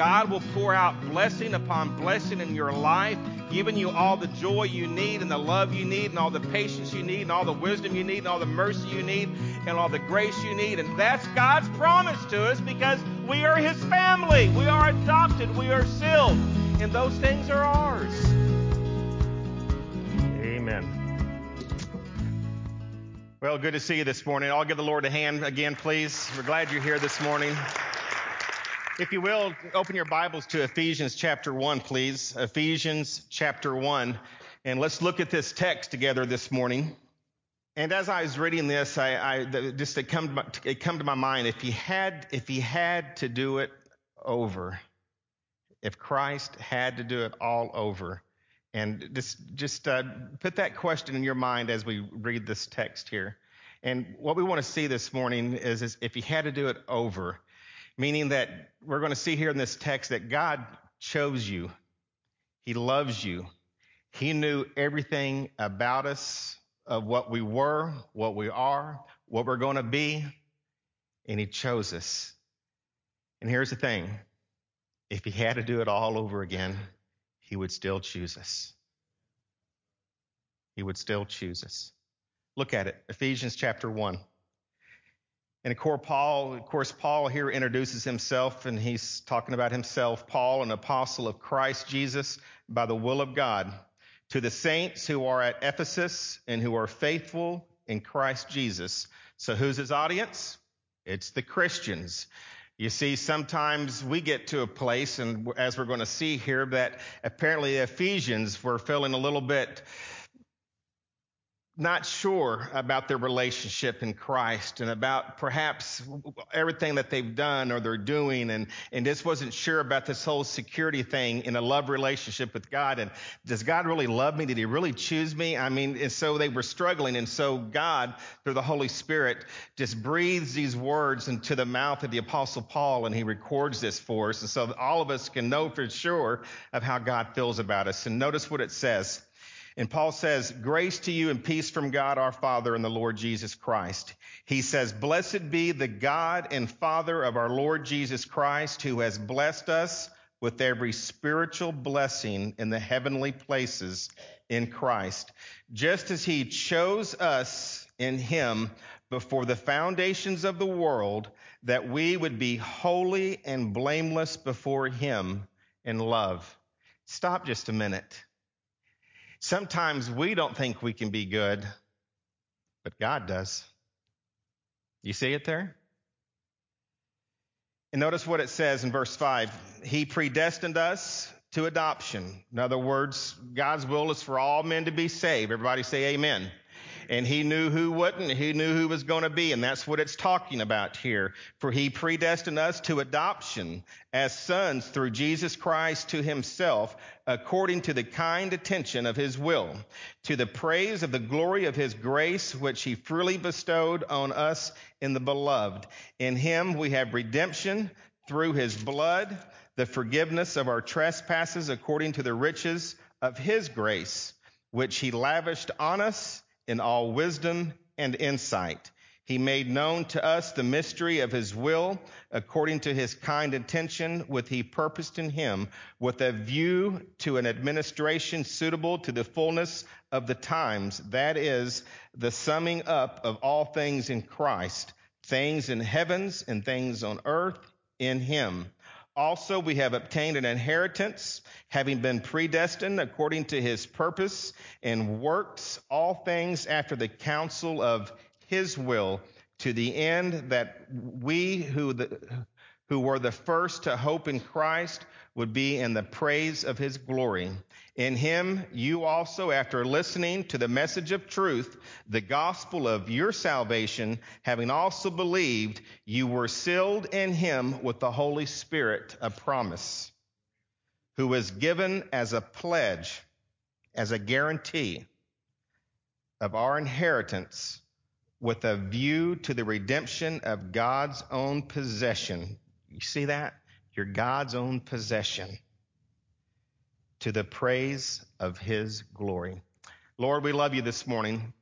God will pour out blessing upon blessing in your life, giving you all the joy you need and the love you need and all the patience you need and all the wisdom you need and all the mercy you need and all the grace you need. And that's God's promise to us because we are His family. We are adopted. We are sealed. And those things are ours. Amen. Well, good to see you this morning. I'll give the Lord a hand again, please. We're glad you're here this morning. If you will, open your Bibles to Ephesians chapter 1, please. Ephesians chapter 1. And let's look at this text together this morning. And as I was reading this, I, I just it come, to my, it come to my mind. If he had, if he had to do it over, if Christ had to do it all over, and just just uh, put that question in your mind as we read this text here. And what we want to see this morning is, is if he had to do it over, meaning that we're going to see here in this text that God chose you. He loves you. He knew everything about us, of what we were, what we are, what we're going to be, and He chose us. And here's the thing if He had to do it all over again, He would still choose us. He would still choose us. Look at it Ephesians chapter 1. And of course, Paul, of course, Paul here introduces himself and he's talking about himself, Paul, an apostle of Christ Jesus by the will of God, to the saints who are at Ephesus and who are faithful in Christ Jesus. So who's his audience? It's the Christians. You see, sometimes we get to a place, and as we're going to see here, that apparently the Ephesians were feeling a little bit not sure about their relationship in Christ and about perhaps everything that they've done or they're doing and, and just wasn't sure about this whole security thing in a love relationship with God. And does God really love me? Did he really choose me? I mean, and so they were struggling. And so God, through the Holy Spirit, just breathes these words into the mouth of the apostle Paul and he records this for us. And so all of us can know for sure of how God feels about us. And notice what it says. And Paul says, Grace to you and peace from God our Father and the Lord Jesus Christ. He says, Blessed be the God and Father of our Lord Jesus Christ, who has blessed us with every spiritual blessing in the heavenly places in Christ, just as he chose us in him before the foundations of the world, that we would be holy and blameless before him in love. Stop just a minute. Sometimes we don't think we can be good, but God does. You see it there? And notice what it says in verse 5 He predestined us to adoption. In other words, God's will is for all men to be saved. Everybody say amen and he knew who wouldn't. He knew who was going to be. And that's what it's talking about here. For he predestined us to adoption as sons through Jesus Christ to himself, according to the kind attention of his will, to the praise of the glory of his grace, which he freely bestowed on us in the beloved. In him we have redemption through his blood, the forgiveness of our trespasses according to the riches of his grace, which he lavished on us in all wisdom and insight. He made known to us the mystery of his will according to his kind intention, which he purposed in him, with a view to an administration suitable to the fullness of the times, that is, the summing up of all things in Christ, things in heavens and things on earth in him. Also, we have obtained an inheritance, having been predestined according to his purpose and works all things after the counsel of his will, to the end that we who, the, who were the first to hope in Christ would be in the praise of his glory. In him, you also, after listening to the message of truth, the gospel of your salvation, having also believed, you were sealed in him with the Holy Spirit of promise, who was given as a pledge, as a guarantee of our inheritance with a view to the redemption of God's own possession. You see that? You're God's own possession to the praise of his glory. Lord, we love you this morning.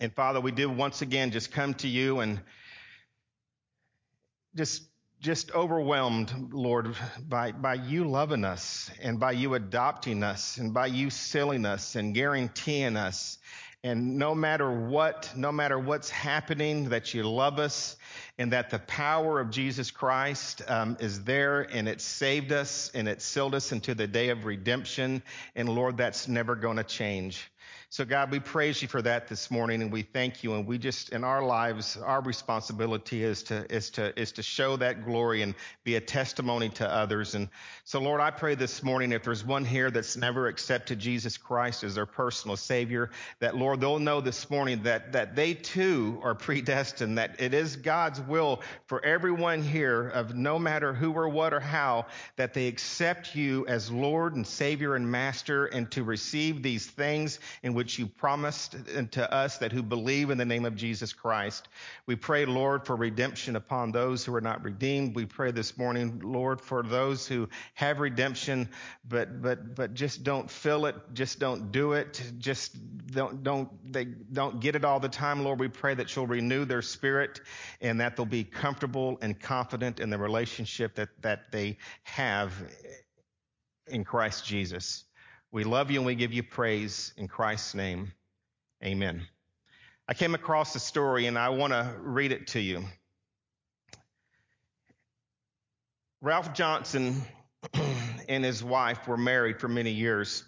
And Father, we do once again just come to you and just just overwhelmed, Lord, by, by you loving us and by you adopting us and by you sealing us and guaranteeing us. And no matter what, no matter what's happening, that you love us and that the power of Jesus Christ um, is there and it saved us and it sealed us into the day of redemption. And Lord, that's never going to change. So God, we praise you for that this morning and we thank you. And we just, in our lives, our responsibility is to, is to, is to show that glory and be a testimony to others. And so Lord, I pray this morning, if there's one here that's never accepted Jesus Christ as their personal savior, that Lord, they'll know this morning that, that they too are predestined, that it is God's will for everyone here of no matter who or what or how, that they accept you as Lord and Savior and Master and to receive these things in which you promised to us that who believe in the name of Jesus Christ. We pray, Lord, for redemption upon those who are not redeemed. We pray this morning, Lord, for those who have redemption, but, but, but just don't feel it. Just don't do it. Just don't, don't, they don't get it all the time. Lord, we pray that you'll renew their spirit and that they'll be comfortable and confident in the relationship that, that they have in Christ Jesus. We love you and we give you praise in Christ's name. Amen. I came across a story and I want to read it to you. Ralph Johnson and his wife were married for many years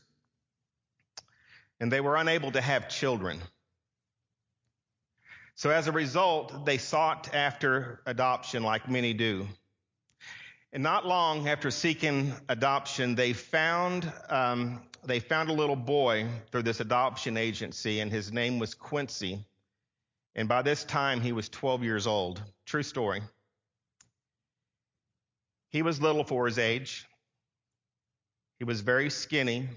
and they were unable to have children. So as a result, they sought after adoption like many do. And not long after seeking adoption, they found um, they found a little boy through this adoption agency, and his name was Quincy. And by this time, he was 12 years old. True story. He was little for his age. He was very skinny.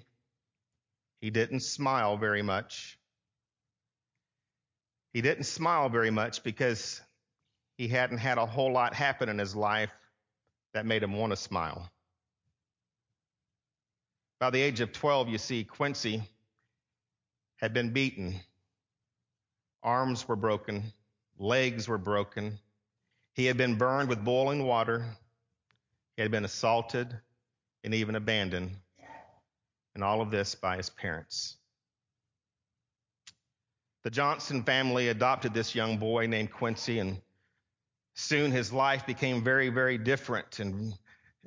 He didn't smile very much. He didn't smile very much because he hadn't had a whole lot happen in his life that made him want to smile. By the age of 12, you see, Quincy had been beaten. Arms were broken, legs were broken. He had been burned with boiling water. He had been assaulted and even abandoned. And all of this by his parents. The Johnson family adopted this young boy named Quincy, and soon his life became very, very different and,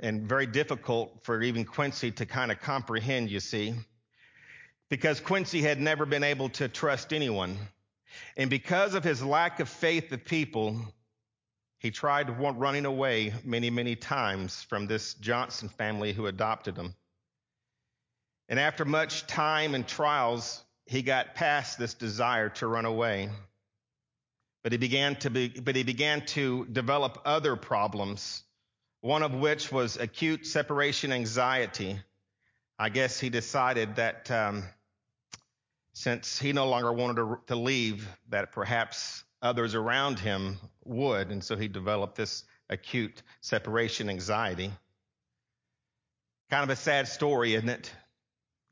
and very difficult for even Quincy to kind of comprehend, you see, because Quincy had never been able to trust anyone. And because of his lack of faith of people, he tried running away many, many times from this Johnson family who adopted him. And after much time and trials, he got past this desire to run away. But he began to be, but he began to develop other problems, one of which was acute separation anxiety. I guess he decided that um, since he no longer wanted to, to leave, that perhaps others around him would, and so he developed this acute separation anxiety. Kind of a sad story, isn't it?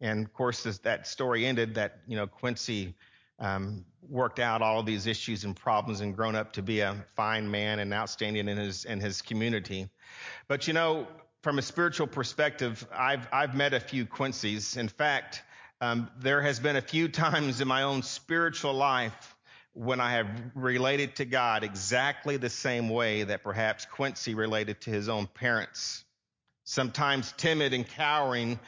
And of course, as that story ended, that you know Quincy um, worked out all of these issues and problems and grown up to be a fine man and outstanding in his in his community. But you know, from a spiritual perspective, I've I've met a few Quincy's. In fact, um, there has been a few times in my own spiritual life when I have related to God exactly the same way that perhaps Quincy related to his own parents. Sometimes timid and cowering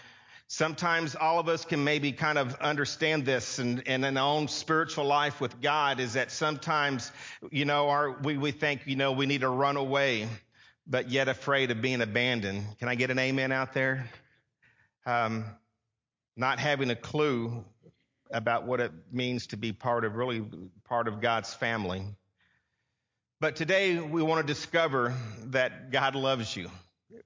Sometimes all of us can maybe kind of understand this and, and in our own spiritual life with God is that sometimes, you know, our, we, we think, you know, we need to run away, but yet afraid of being abandoned. Can I get an amen out there? Um, not having a clue about what it means to be part of really part of God's family. But today we want to discover that God loves you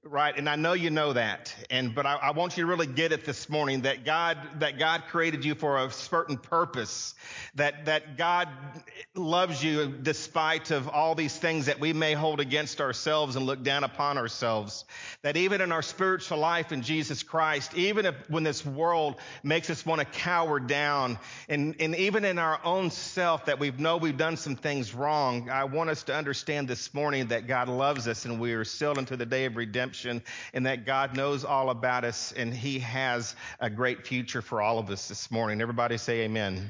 right? And I know you know that. And but I, I, want you to really get it this morning that God that God created you for a certain purpose. That that God loves you despite of all these things that we may hold against ourselves and look down upon ourselves. That even in our spiritual life in Jesus Christ, even if when this world makes us want to cower down, and, and even in our own self that we know we've done some things wrong, I want us to understand this morning that God loves us and we are sealed into the day of redemption and that God knows all about us and He has a great future for all of us this morning. Everybody say amen. amen.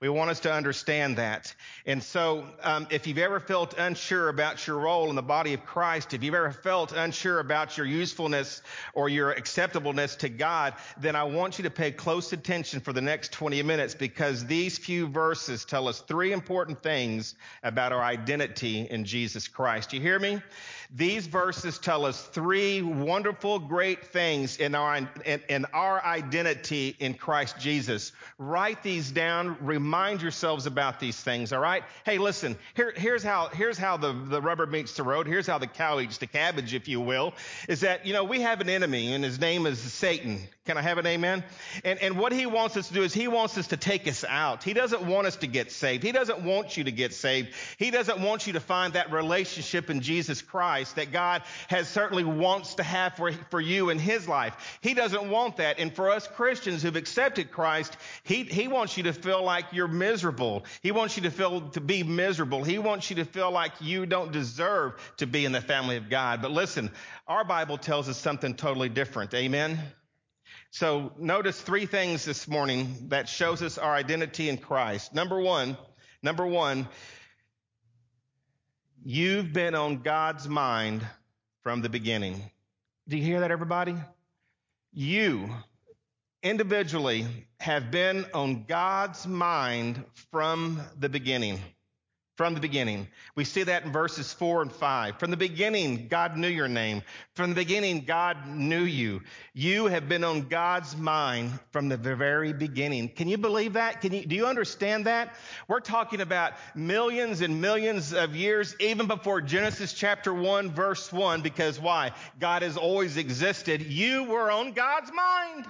We want us to understand that. And so, um, if you've ever felt unsure about your role in the body of Christ, if you've ever felt unsure about your usefulness or your acceptableness to God, then I want you to pay close attention for the next 20 minutes because these few verses tell us three important things about our identity in Jesus Christ. You hear me? These verses tell us three wonderful, great things in our, in, in, our identity in Christ Jesus. Write these down. Remind yourselves about these things, all right? Hey, listen, here, here's how, here's how the, the rubber meets the road. Here's how the cow eats the cabbage, if you will, is that, you know, we have an enemy and his name is Satan. Can I have an amen? And, and what he wants us to do is he wants us to take us out. He doesn't want us to get saved. He doesn't want you to get saved. He doesn't want you to find that relationship in Jesus Christ Christ that God has certainly wants to have for, for you in his life. He doesn't want that. And for us Christians who've accepted Christ, he, he wants you to feel like you're miserable. He wants you to feel to be miserable. He wants you to feel like you don't deserve to be in the family of God. But listen, our Bible tells us something totally different. Amen. So notice three things this morning that shows us our identity in Christ. Number one, number one, You've been on God's mind from the beginning. Do you hear that, everybody? You individually have been on God's mind from the beginning from the beginning. We see that in verses four and five. From the beginning, God knew your name. From the beginning, God knew you. You have been on God's mind from the very beginning. Can you believe that? Can you, do you understand that? We're talking about millions and millions of years, even before Genesis chapter one, verse one, because why? God has always existed. You were on God's mind.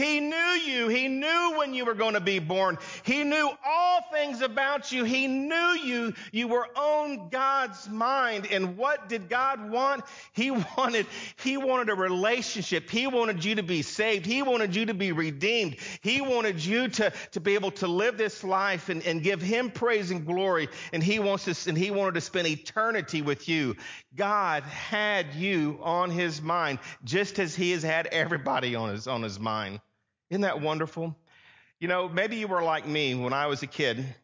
He knew you. He knew when you were going to be born. He knew all things about you. He knew you. You were on God's mind. And what did God want? He wanted, he wanted a relationship. He wanted you to be saved. He wanted you to be redeemed. He wanted you to, to be able to live this life and, and give him praise and glory. And he wants to, and he wanted to spend eternity with you. God had you on his mind, just as he has had everybody on his, on his mind. Isn't that wonderful? You know, maybe you were like me when I was a kid.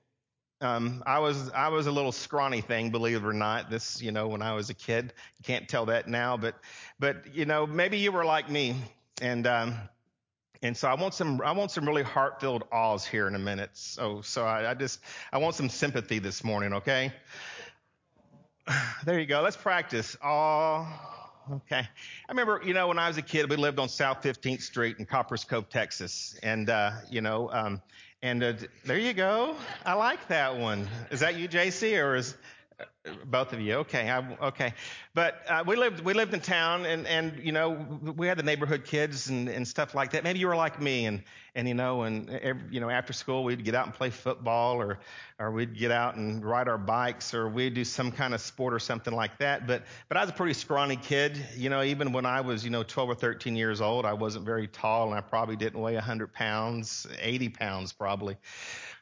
Um, I was I was a little scrawny thing, believe it or not. This, you know, when I was a kid, you can't tell that now, but but you know, maybe you were like me, and um, and so I want some I want some really heart-filled awes here in a minute. So so I, I just I want some sympathy this morning, okay? There you go. Let's practice. Aw. Okay. I remember, you know, when I was a kid, we lived on South 15th Street in Copperas Cove, Texas. And, uh, you know, um, and uh, there you go. I like that one. Is that you, JC, or is both of you? Okay. I, okay. But uh, we lived we lived in town, and and you know we had the neighborhood kids and, and stuff like that. Maybe you were like me, and and you know, and every, you know after school we'd get out and play football, or or we'd get out and ride our bikes, or we'd do some kind of sport or something like that. But but I was a pretty scrawny kid. You know, even when I was you know 12 or 13 years old, I wasn't very tall, and I probably didn't weigh 100 pounds, 80 pounds probably.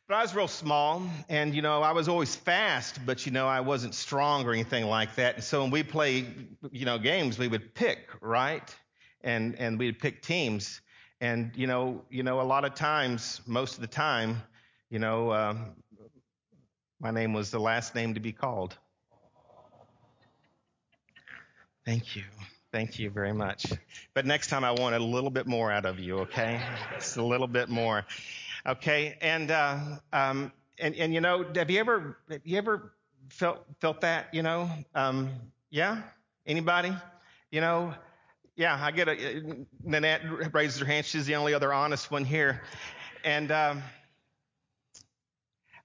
But I was real small, and you know, I was always fast, but you know, I wasn't strong or anything like that. And so when we play, you know, games, we would pick, right? And and we'd pick teams. And you know, you know, a lot of times, most of the time, you know, um, my name was the last name to be called. Thank you. Thank you very much. But next time I want a little bit more out of you, okay? Just a little bit more. Okay, and uh, um, and and you know, have you ever have you ever felt felt that? You know, um, yeah. Anybody? You know, yeah. I get a Nanette raises her hand. She's the only other honest one here, and um,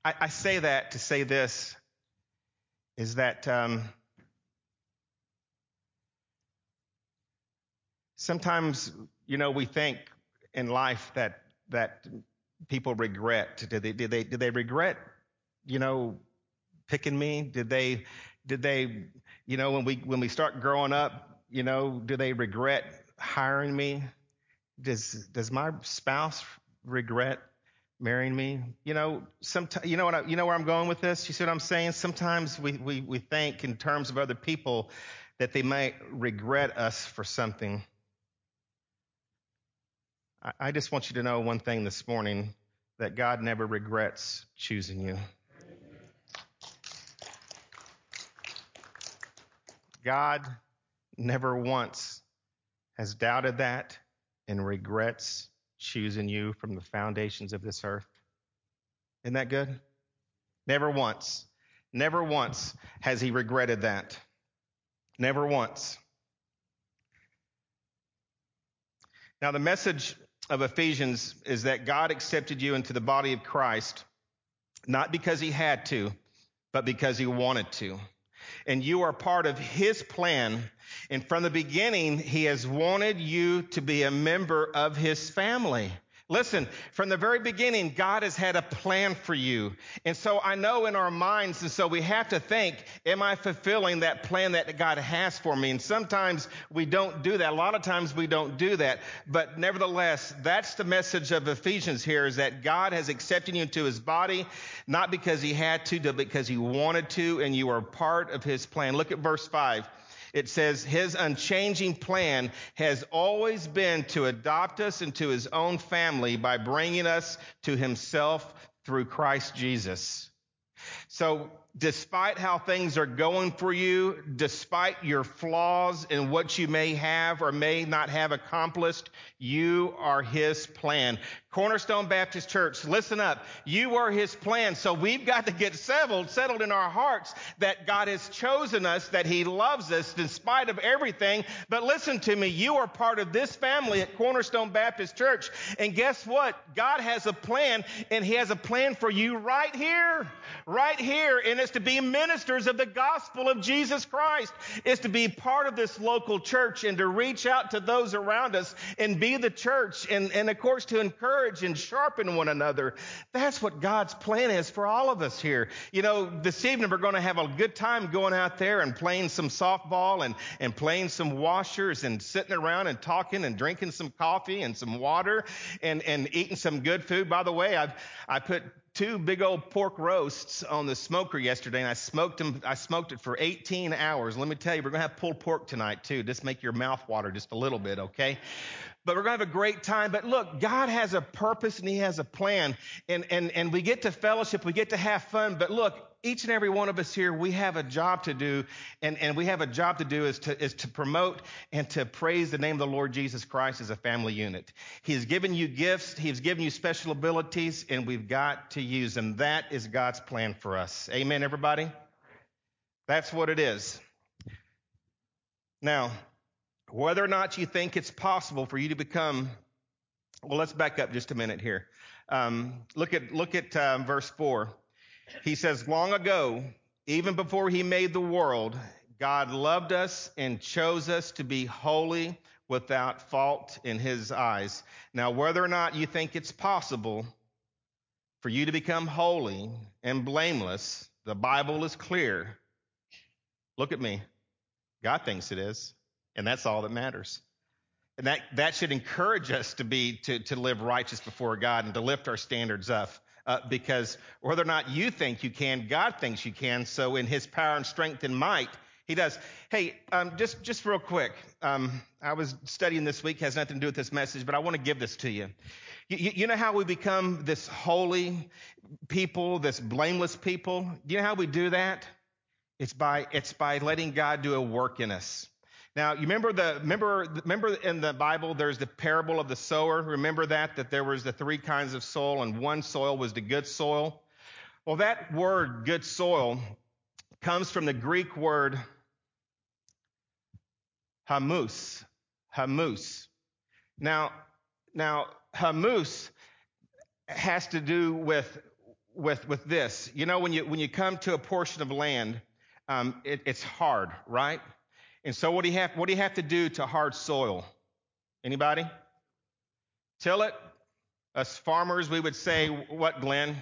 I, I say that to say this is that um, Sometimes, you know, we think in life that that people regret. Did they did they did they regret, you know, picking me? Did they did they, you know, when we when we start growing up, you know, do they regret hiring me? Does does my spouse regret marrying me? You know, sometimes you know what I, you know where I'm going with this. You see what I'm saying? Sometimes we we we think in terms of other people that they might regret us for something. I just want you to know one thing this morning that God never regrets choosing you. God never once has doubted that and regrets choosing you from the foundations of this earth. Isn't that good? Never once. Never once has he regretted that. Never once. Now, the message of Ephesians is that God accepted you into the body of Christ, not because he had to, but because he wanted to. And you are part of his plan. And from the beginning, he has wanted you to be a member of his family. Listen, from the very beginning, God has had a plan for you. And so I know in our minds, and so we have to think, am I fulfilling that plan that God has for me? And sometimes we don't do that. A lot of times we don't do that. But nevertheless, that's the message of Ephesians here is that God has accepted you into his body, not because he had to, but because he wanted to, and you are part of his plan. Look at verse 5. It says his unchanging plan has always been to adopt us into his own family by bringing us to himself through Christ Jesus. So despite how things are going for you, despite your flaws and what you may have or may not have accomplished, you are his plan. Cornerstone Baptist Church, listen up. You are his plan. So we've got to get settled, settled in our hearts that God has chosen us, that he loves us in spite of everything. But listen to me. You are part of this family at Cornerstone Baptist Church. And guess what? God has a plan and he has a plan for you right here, right here. And it's to be ministers of the gospel of Jesus Christ. It's to be part of this local church and to reach out to those around us and be the church and, and of course to encourage encourage and sharpen one another. That's what God's plan is for all of us here. You know, this evening we're going to have a good time going out there and playing some softball and, and playing some washers and sitting around and talking and drinking some coffee and some water and, and eating some good food. By the way, I've, I put two big old pork roasts on the smoker yesterday, and I smoked them. I smoked it for 18 hours. Let me tell you, we're gonna have pulled pork tonight too. Just make your mouth water just a little bit, okay? But we're going to have a great time. But look, God has a purpose and He has a plan. And, and, and we get to fellowship, we get to have fun. But look, each and every one of us here, we have a job to do. And, and we have a job to do is to, is to promote and to praise the name of the Lord Jesus Christ as a family unit. He has given you gifts, He has given you special abilities, and we've got to use them. That is God's plan for us. Amen, everybody? That's what it is. Now, whether or not you think it's possible for you to become, well, let's back up just a minute here. Um, look at look at um, verse four. He says, "Long ago, even before He made the world, God loved us and chose us to be holy, without fault in His eyes." Now, whether or not you think it's possible for you to become holy and blameless, the Bible is clear. Look at me. God thinks it is. And that's all that matters. And that, that should encourage us to be, to, to live righteous before God and to lift our standards up. Uh, because whether or not you think you can, God thinks you can. So in his power and strength and might, he does. Hey, um, just, just real quick. Um, I was studying this week, has nothing to do with this message, but I want to give this to you. you. You know how we become this holy people, this blameless people? Do you know how we do that? It's by, it's by letting God do a work in us. Now, you remember the remember remember in the Bible there's the parable of the sower. Remember that that there was the three kinds of soil and one soil was the good soil. Well, that word good soil comes from the Greek word humus. Humus. Now, now humus has to do with with with this. You know, when you when you come to a portion of land, um, it, it's hard, right? And so what do you have, what do you have to do to hard soil? Anybody? Till it. Us farmers, we would say, what, Glenn?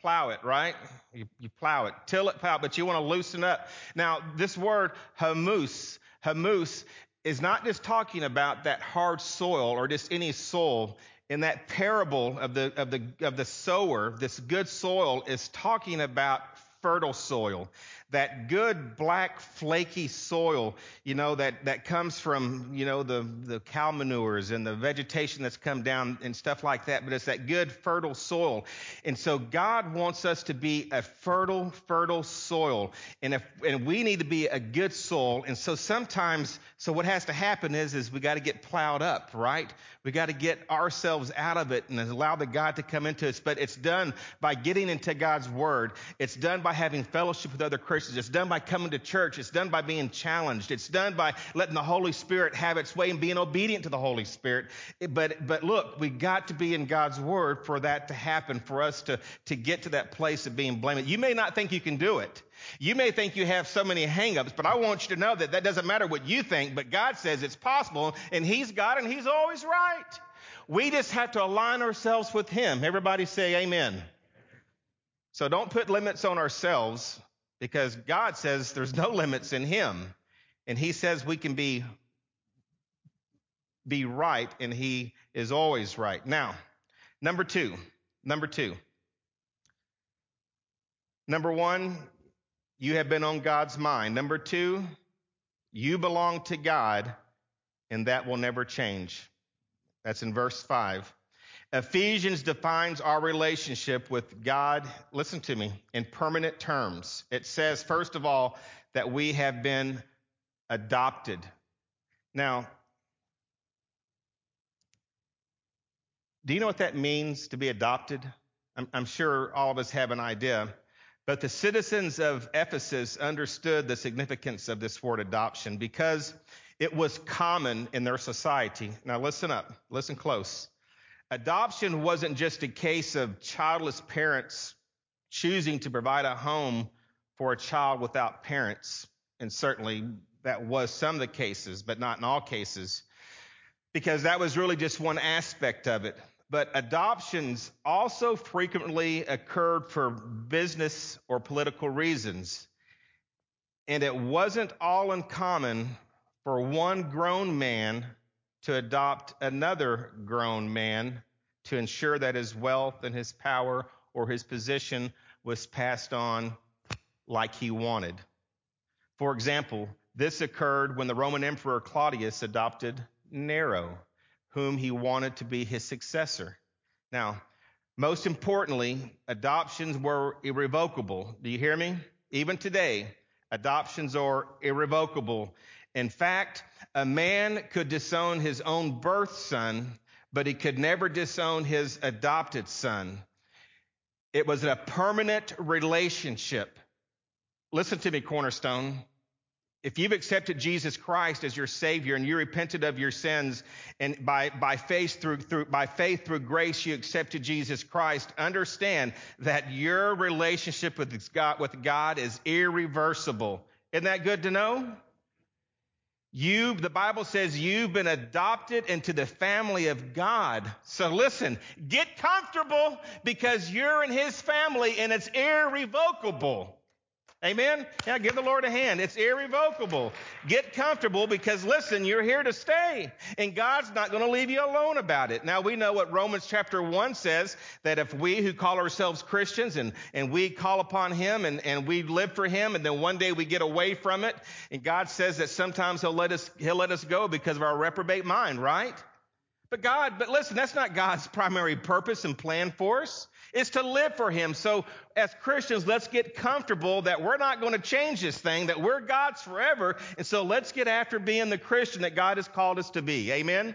Plow it, right? You, you plow it. Till it, plow it, but you want to loosen up. Now, this word, hamus, hamus, is not just talking about that hard soil or just any soil. In that parable of the, of the, of the sower, this good soil is talking about fertile soil that good black flaky soil, you know, that, that comes from, you know, the, the cow manures and the vegetation that's come down and stuff like that, but it's that good fertile soil. And so God wants us to be a fertile, fertile soil. And if, and we need to be a good soil. And so sometimes, so what has to happen is, is we got to get plowed up, right? We got to get ourselves out of it and allow the God to come into us. But it's done by getting into God's word. It's done by having fellowship with other Christians. It's done by coming to church. It's done by being challenged. It's done by letting the Holy Spirit have its way and being obedient to the Holy Spirit. But, but look, we got to be in God's word for that to happen, for us to, to get to that place of being blameless. You may not think you can do it. You may think you have so many hangups, but I want you to know that that doesn't matter what you think, but God says it's possible, and He's God and He's always right. We just have to align ourselves with Him. Everybody say amen. So don't put limits on ourselves because God says there's no limits in Him. And He says we can be, be right, and He is always right. Now, number two, number two. Number one, you have been on God's mind. Number two, you belong to God, and that will never change. That's in verse 5. Ephesians defines our relationship with God, listen to me, in permanent terms. It says, first of all, that we have been adopted. Now, do you know what that means to be adopted? I'm, I'm sure all of us have an idea. But the citizens of Ephesus understood the significance of this word adoption because it was common in their society. Now, listen up, listen close. Adoption wasn't just a case of childless parents choosing to provide a home for a child without parents. And certainly that was some of the cases, but not in all cases, because that was really just one aspect of it but adoptions also frequently occurred for business or political reasons. And it wasn't all uncommon for one grown man to adopt another grown man to ensure that his wealth and his power or his position was passed on like he wanted. For example, this occurred when the Roman Emperor Claudius adopted Nero whom he wanted to be his successor. Now, most importantly, adoptions were irrevocable. Do you hear me? Even today, adoptions are irrevocable. In fact, a man could disown his own birth son, but he could never disown his adopted son. It was a permanent relationship. Listen to me, Cornerstone. If you've accepted Jesus Christ as your Savior and you repented of your sins and by, by faith through, through, by faith through grace you accepted Jesus Christ, understand that your relationship with God, with God is irreversible. Isn't that good to know? You, the Bible says you've been adopted into the family of God. So listen, get comfortable because you're in His family and it's irrevocable. Amen? Yeah, give the Lord a hand. It's irrevocable. Get comfortable because listen, you're here to stay and God's not going to leave you alone about it. Now we know what Romans chapter 1 says that if we who call ourselves Christians and, and we call upon Him and, and we live for Him and then one day we get away from it and God says that sometimes He'll let us, He'll let us go because of our reprobate mind, right? But God, but listen, that's not God's primary purpose and plan for us. It's to live for Him. So as Christians, let's get comfortable that we're not going to change this thing, that we're God's forever. And so let's get after being the Christian that God has called us to be. Amen?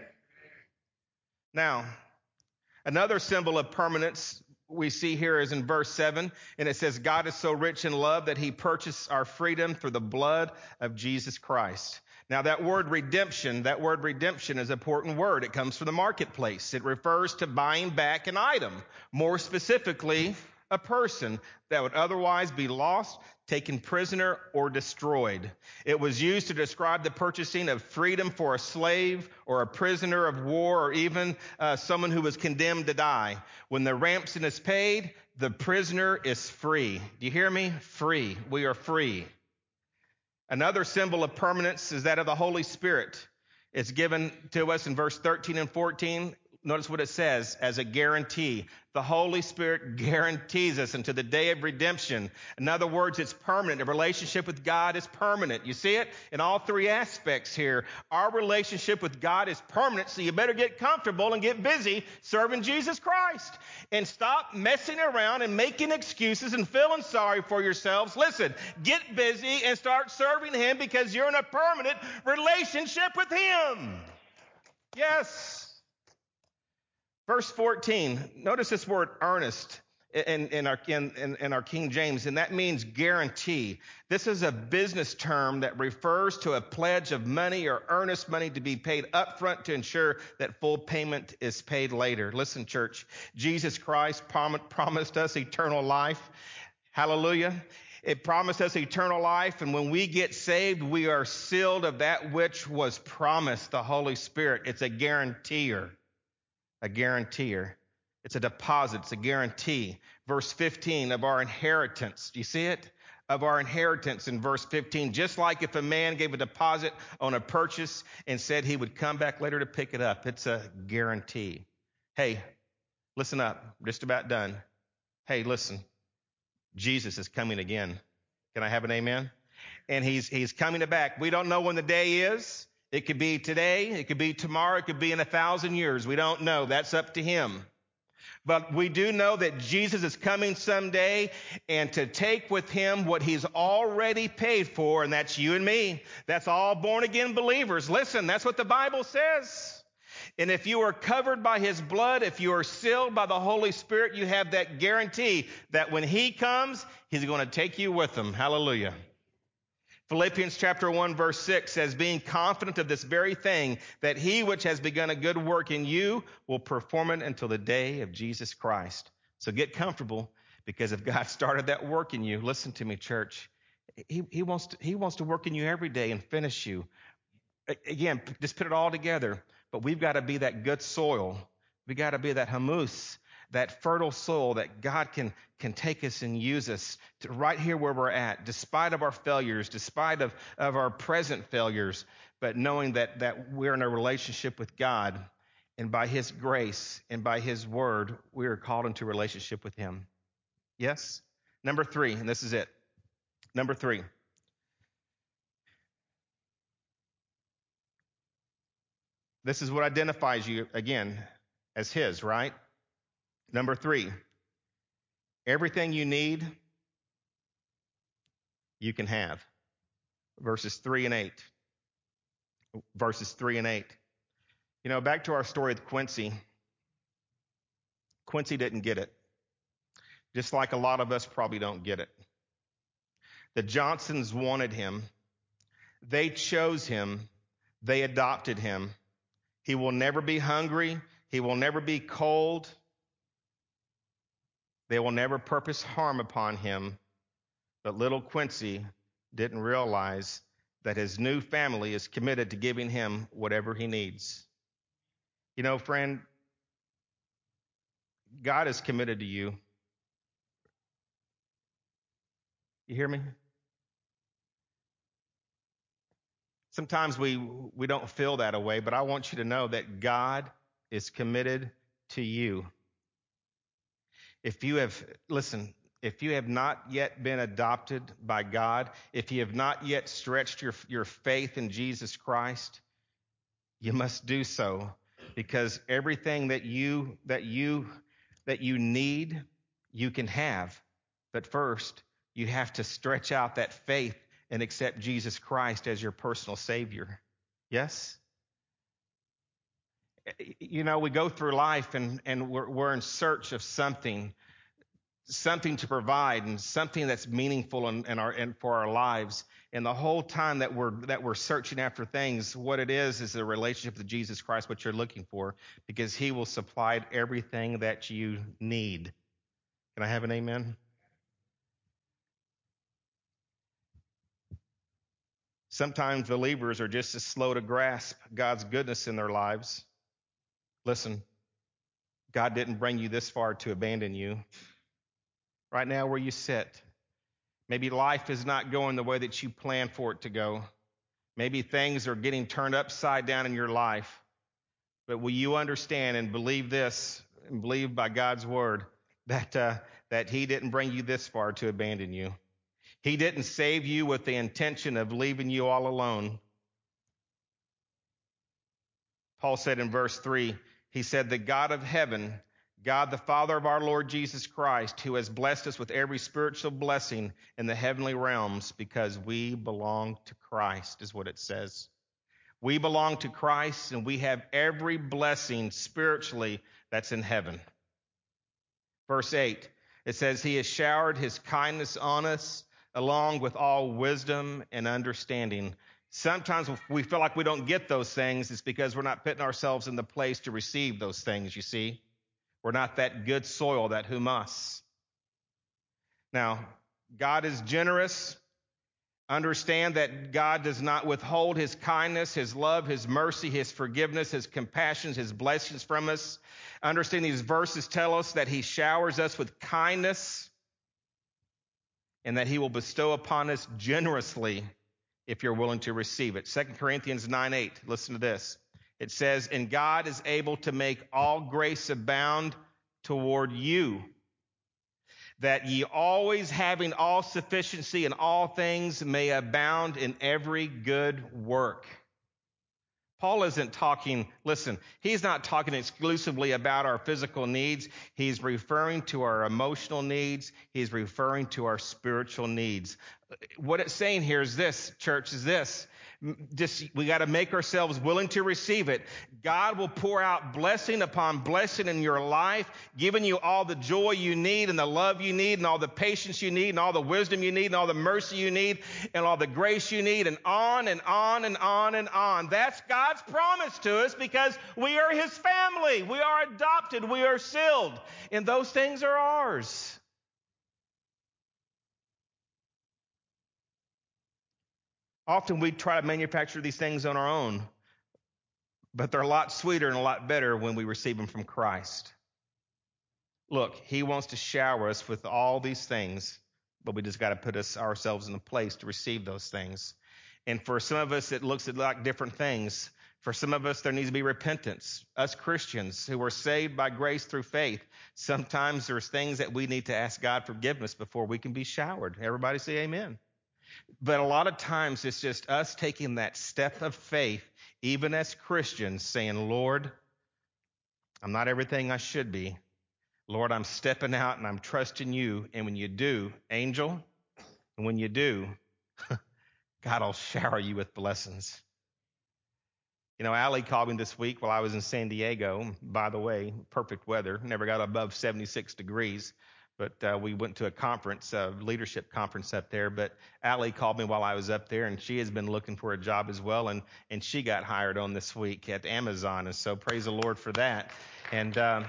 Now, another symbol of permanence we see here is in verse 7, and it says, God is so rich in love that he purchased our freedom through the blood of Jesus Christ. Now, that word redemption, that word redemption is an important word. It comes from the marketplace. It refers to buying back an item. More specifically, a person that would otherwise be lost, taken prisoner, or destroyed. It was used to describe the purchasing of freedom for a slave or a prisoner of war or even uh, someone who was condemned to die. When the ransom is paid, the prisoner is free. Do you hear me? Free. We are free. Another symbol of permanence is that of the Holy Spirit. It's given to us in verse 13 and 14. Notice what it says as a guarantee. The Holy Spirit guarantees us until the day of redemption. In other words, it's permanent. A relationship with God is permanent. You see it in all three aspects here. Our relationship with God is permanent, so you better get comfortable and get busy serving Jesus Christ. And stop messing around and making excuses and feeling sorry for yourselves. Listen, get busy and start serving Him because you're in a permanent relationship with Him. Yes. Verse 14, notice this word earnest in, in, our, in, in, our King James, and that means guarantee. This is a business term that refers to a pledge of money or earnest money to be paid upfront to ensure that full payment is paid later. Listen, church, Jesus Christ prom- promised us eternal life. Hallelujah. It promised us eternal life, and when we get saved, we are sealed of that which was promised, the Holy Spirit. It's a guaranteer a guarantor. It's a deposit, it's a guarantee. Verse 15 of our inheritance. Do you see it? Of our inheritance in verse 15. Just like if a man gave a deposit on a purchase and said he would come back later to pick it up, it's a guarantee. Hey, listen up. Just about done. Hey, listen. Jesus is coming again. Can I have an amen? And he's, he's coming back. We don't know when the day is. It could be today, it could be tomorrow, it could be in a thousand years. We don't know. That's up to him. But we do know that Jesus is coming someday and to take with him what he's already paid for, and that's you and me. That's all born again believers. Listen, that's what the Bible says. And if you are covered by his blood, if you are sealed by the Holy Spirit, you have that guarantee that when he comes, he's going to take you with him. Hallelujah. Philippians chapter 1 verse 6 says, being confident of this very thing, that he which has begun a good work in you will perform it until the day of Jesus Christ. So get comfortable because if God started that work in you, listen to me, church, he, he, wants to, he wants to work in you every day and finish you. Again, just put it all together. But we've got to be that good soil. We got to be that humus that fertile soil that God can, can take us and use us to right here where we're at, despite of our failures, despite of, of our present failures, but knowing that, that we're in a relationship with God and by his grace and by his word, we are called into relationship with him. Yes? Number three, and this is it. Number three. This is what identifies you again as his, right? Number three, everything you need, you can have. Verses three and eight. Verses three and eight. You know, back to our story with Quincy. Quincy didn't get it, just like a lot of us probably don't get it. The Johnsons wanted him, they chose him, they adopted him. He will never be hungry, he will never be cold. They will never purpose harm upon him. But little Quincy didn't realize that his new family is committed to giving him whatever he needs. You know, friend, God is committed to you. You hear me? Sometimes we, we don't feel that way, but I want you to know that God is committed to you. If you have, listen, if you have not yet been adopted by God, if you have not yet stretched your, your faith in Jesus Christ, you must do so because everything that you, that you, that you need, you can have. But first, you have to stretch out that faith and accept Jesus Christ as your personal Savior. Yes? You know, we go through life and, and we're, we're in search of something, something to provide and something that's meaningful in, in our, in, for our lives. And the whole time that we're, that we're searching after things, what it is is a relationship with Jesus Christ, what you're looking for, because he will supply everything that you need. Can I have an amen? Sometimes believers are just as slow to grasp God's goodness in their lives. Listen, God didn't bring you this far to abandon you. Right now, where you sit, maybe life is not going the way that you planned for it to go. Maybe things are getting turned upside down in your life. But will you understand and believe this and believe by God's word that, uh, that He didn't bring you this far to abandon you? He didn't save you with the intention of leaving you all alone. Paul said in verse 3, he said, The God of heaven, God the Father of our Lord Jesus Christ, who has blessed us with every spiritual blessing in the heavenly realms because we belong to Christ, is what it says. We belong to Christ and we have every blessing spiritually that's in heaven. Verse 8, it says, He has showered His kindness on us along with all wisdom and understanding. Sometimes we feel like we don't get those things, it's because we're not putting ourselves in the place to receive those things, you see. We're not that good soil, that humus. Now, God is generous. Understand that God does not withhold his kindness, his love, his mercy, his forgiveness, his compassions, his blessings from us. Understand these verses tell us that he showers us with kindness and that he will bestow upon us generously if you're willing to receive it. 2 Corinthians 9 8, listen to this. It says, And God is able to make all grace abound toward you, that ye always having all sufficiency in all things may abound in every good work. Paul isn't talking, listen, he's not talking exclusively about our physical needs. He's referring to our emotional needs. He's referring to our spiritual needs. What it's saying here is this, church, is this just we got to make ourselves willing to receive it. God will pour out blessing upon blessing in your life, giving you all the joy you need and the love you need and all the patience you need and all the wisdom you need and all the mercy you need and all the grace you need and on and on and on and on. That's God's promise to us because we are his family. We are adopted. We are sealed. And those things are ours. Often we try to manufacture these things on our own, but they're a lot sweeter and a lot better when we receive them from Christ. Look, He wants to shower us with all these things, but we just got to put us ourselves in a place to receive those things. And for some of us, it looks like different things. For some of us, there needs to be repentance. Us Christians who are saved by grace through faith, sometimes there's things that we need to ask God forgiveness before we can be showered. Everybody say amen. But a lot of times it's just us taking that step of faith, even as Christians, saying, Lord, I'm not everything I should be. Lord, I'm stepping out and I'm trusting you. And when you do, angel, and when you do, God will shower you with blessings. You know, Allie called me this week while I was in San Diego. By the way, perfect weather. Never got above 76 degrees but uh, we went to a conference, a leadership conference up there. But Allie called me while I was up there, and she has been looking for a job as well, and and she got hired on this week at Amazon, and so praise the Lord for that. And um,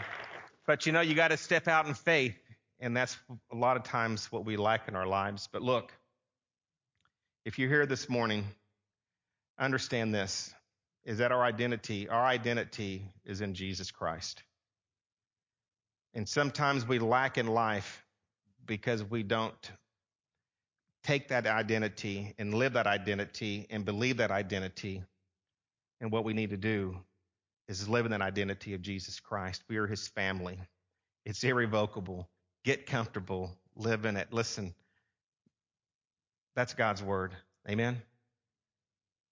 but you know, you got to step out in faith, and that's a lot of times what we lack in our lives. But look, if you're here this morning, understand this: is that our identity? Our identity is in Jesus Christ. And sometimes we lack in life because we don't take that identity and live that identity and believe that identity. And what we need to do is live in that identity of Jesus Christ. We are his family. It's irrevocable. Get comfortable. Live in it. Listen, that's God's word. Amen.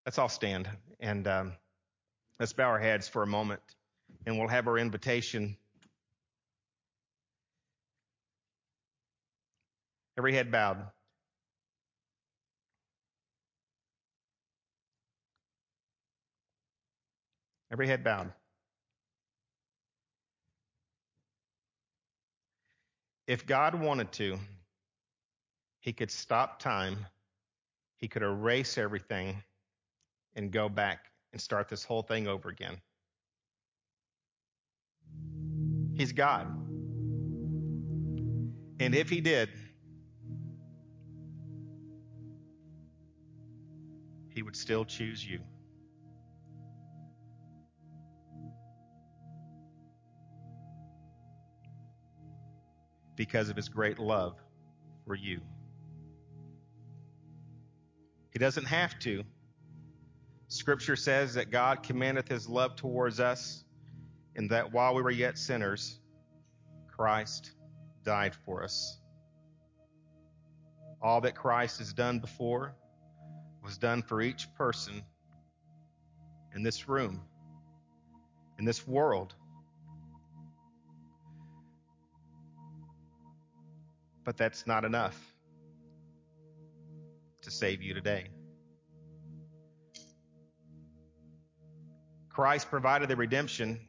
Let's all stand and um, let's bow our heads for a moment and we'll have our invitation. Every head bowed. Every head bowed. If God wanted to, he could stop time, he could erase everything and go back and start this whole thing over again. He's God. And if he did, he would still choose you. Because of his great love for you. He doesn't have to. Scripture says that God commandeth his love towards us, and that while we were yet sinners, Christ died for us. All that Christ has done before was done for each person in this room, in this world. But that's not enough to save you today. Christ provided the redemption.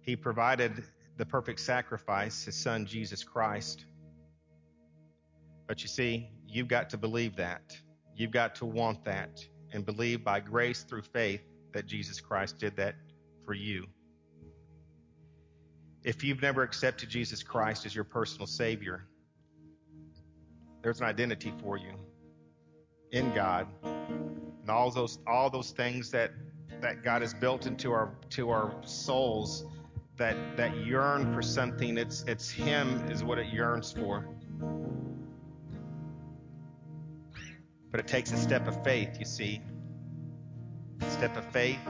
He provided the perfect sacrifice, his son Jesus Christ. But you see, you've got to believe that. You've got to want that and believe by grace through faith that Jesus Christ did that for you. If you've never accepted Jesus Christ as your personal Savior, there's an identity for you in God. And all those all those things that that God has built into our to our souls that that yearn for something. It's it's Him is what it yearns for. But it takes a step of faith, you see. A step of faith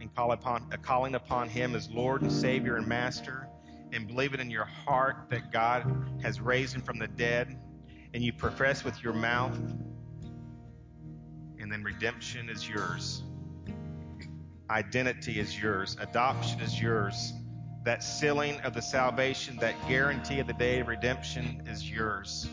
and call upon a calling upon Him as Lord and Savior and Master, and believe it in your heart that God has raised Him from the dead, and you profess with your mouth, and then redemption is yours. Identity is yours. Adoption is yours. That sealing of the salvation, that guarantee of the day of redemption is yours.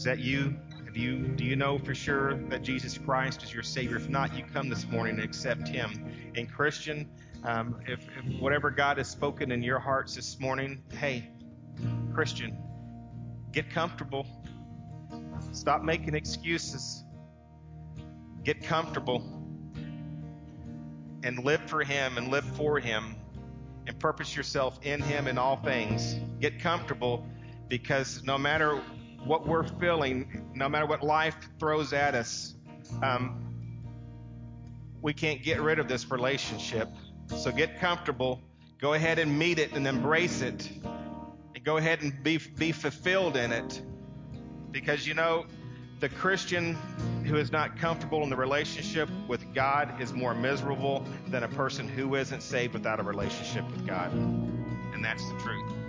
Is that you? Have you do you know for sure that Jesus Christ is your Savior? If not, you come this morning and accept Him. And Christian, um, if, if whatever God has spoken in your hearts this morning, hey, Christian, get comfortable. Stop making excuses get comfortable and live for Him and live for Him and purpose yourself in Him in all things. Get comfortable because no matter what we're feeling, no matter what life throws at us, um, we can't get rid of this relationship. So get comfortable. Go ahead and meet it and embrace it. And go ahead and be, be fulfilled in it. Because, you know, the Christian who is not comfortable in the relationship with God is more miserable than a person who isn't saved without a relationship with God. And that's the truth.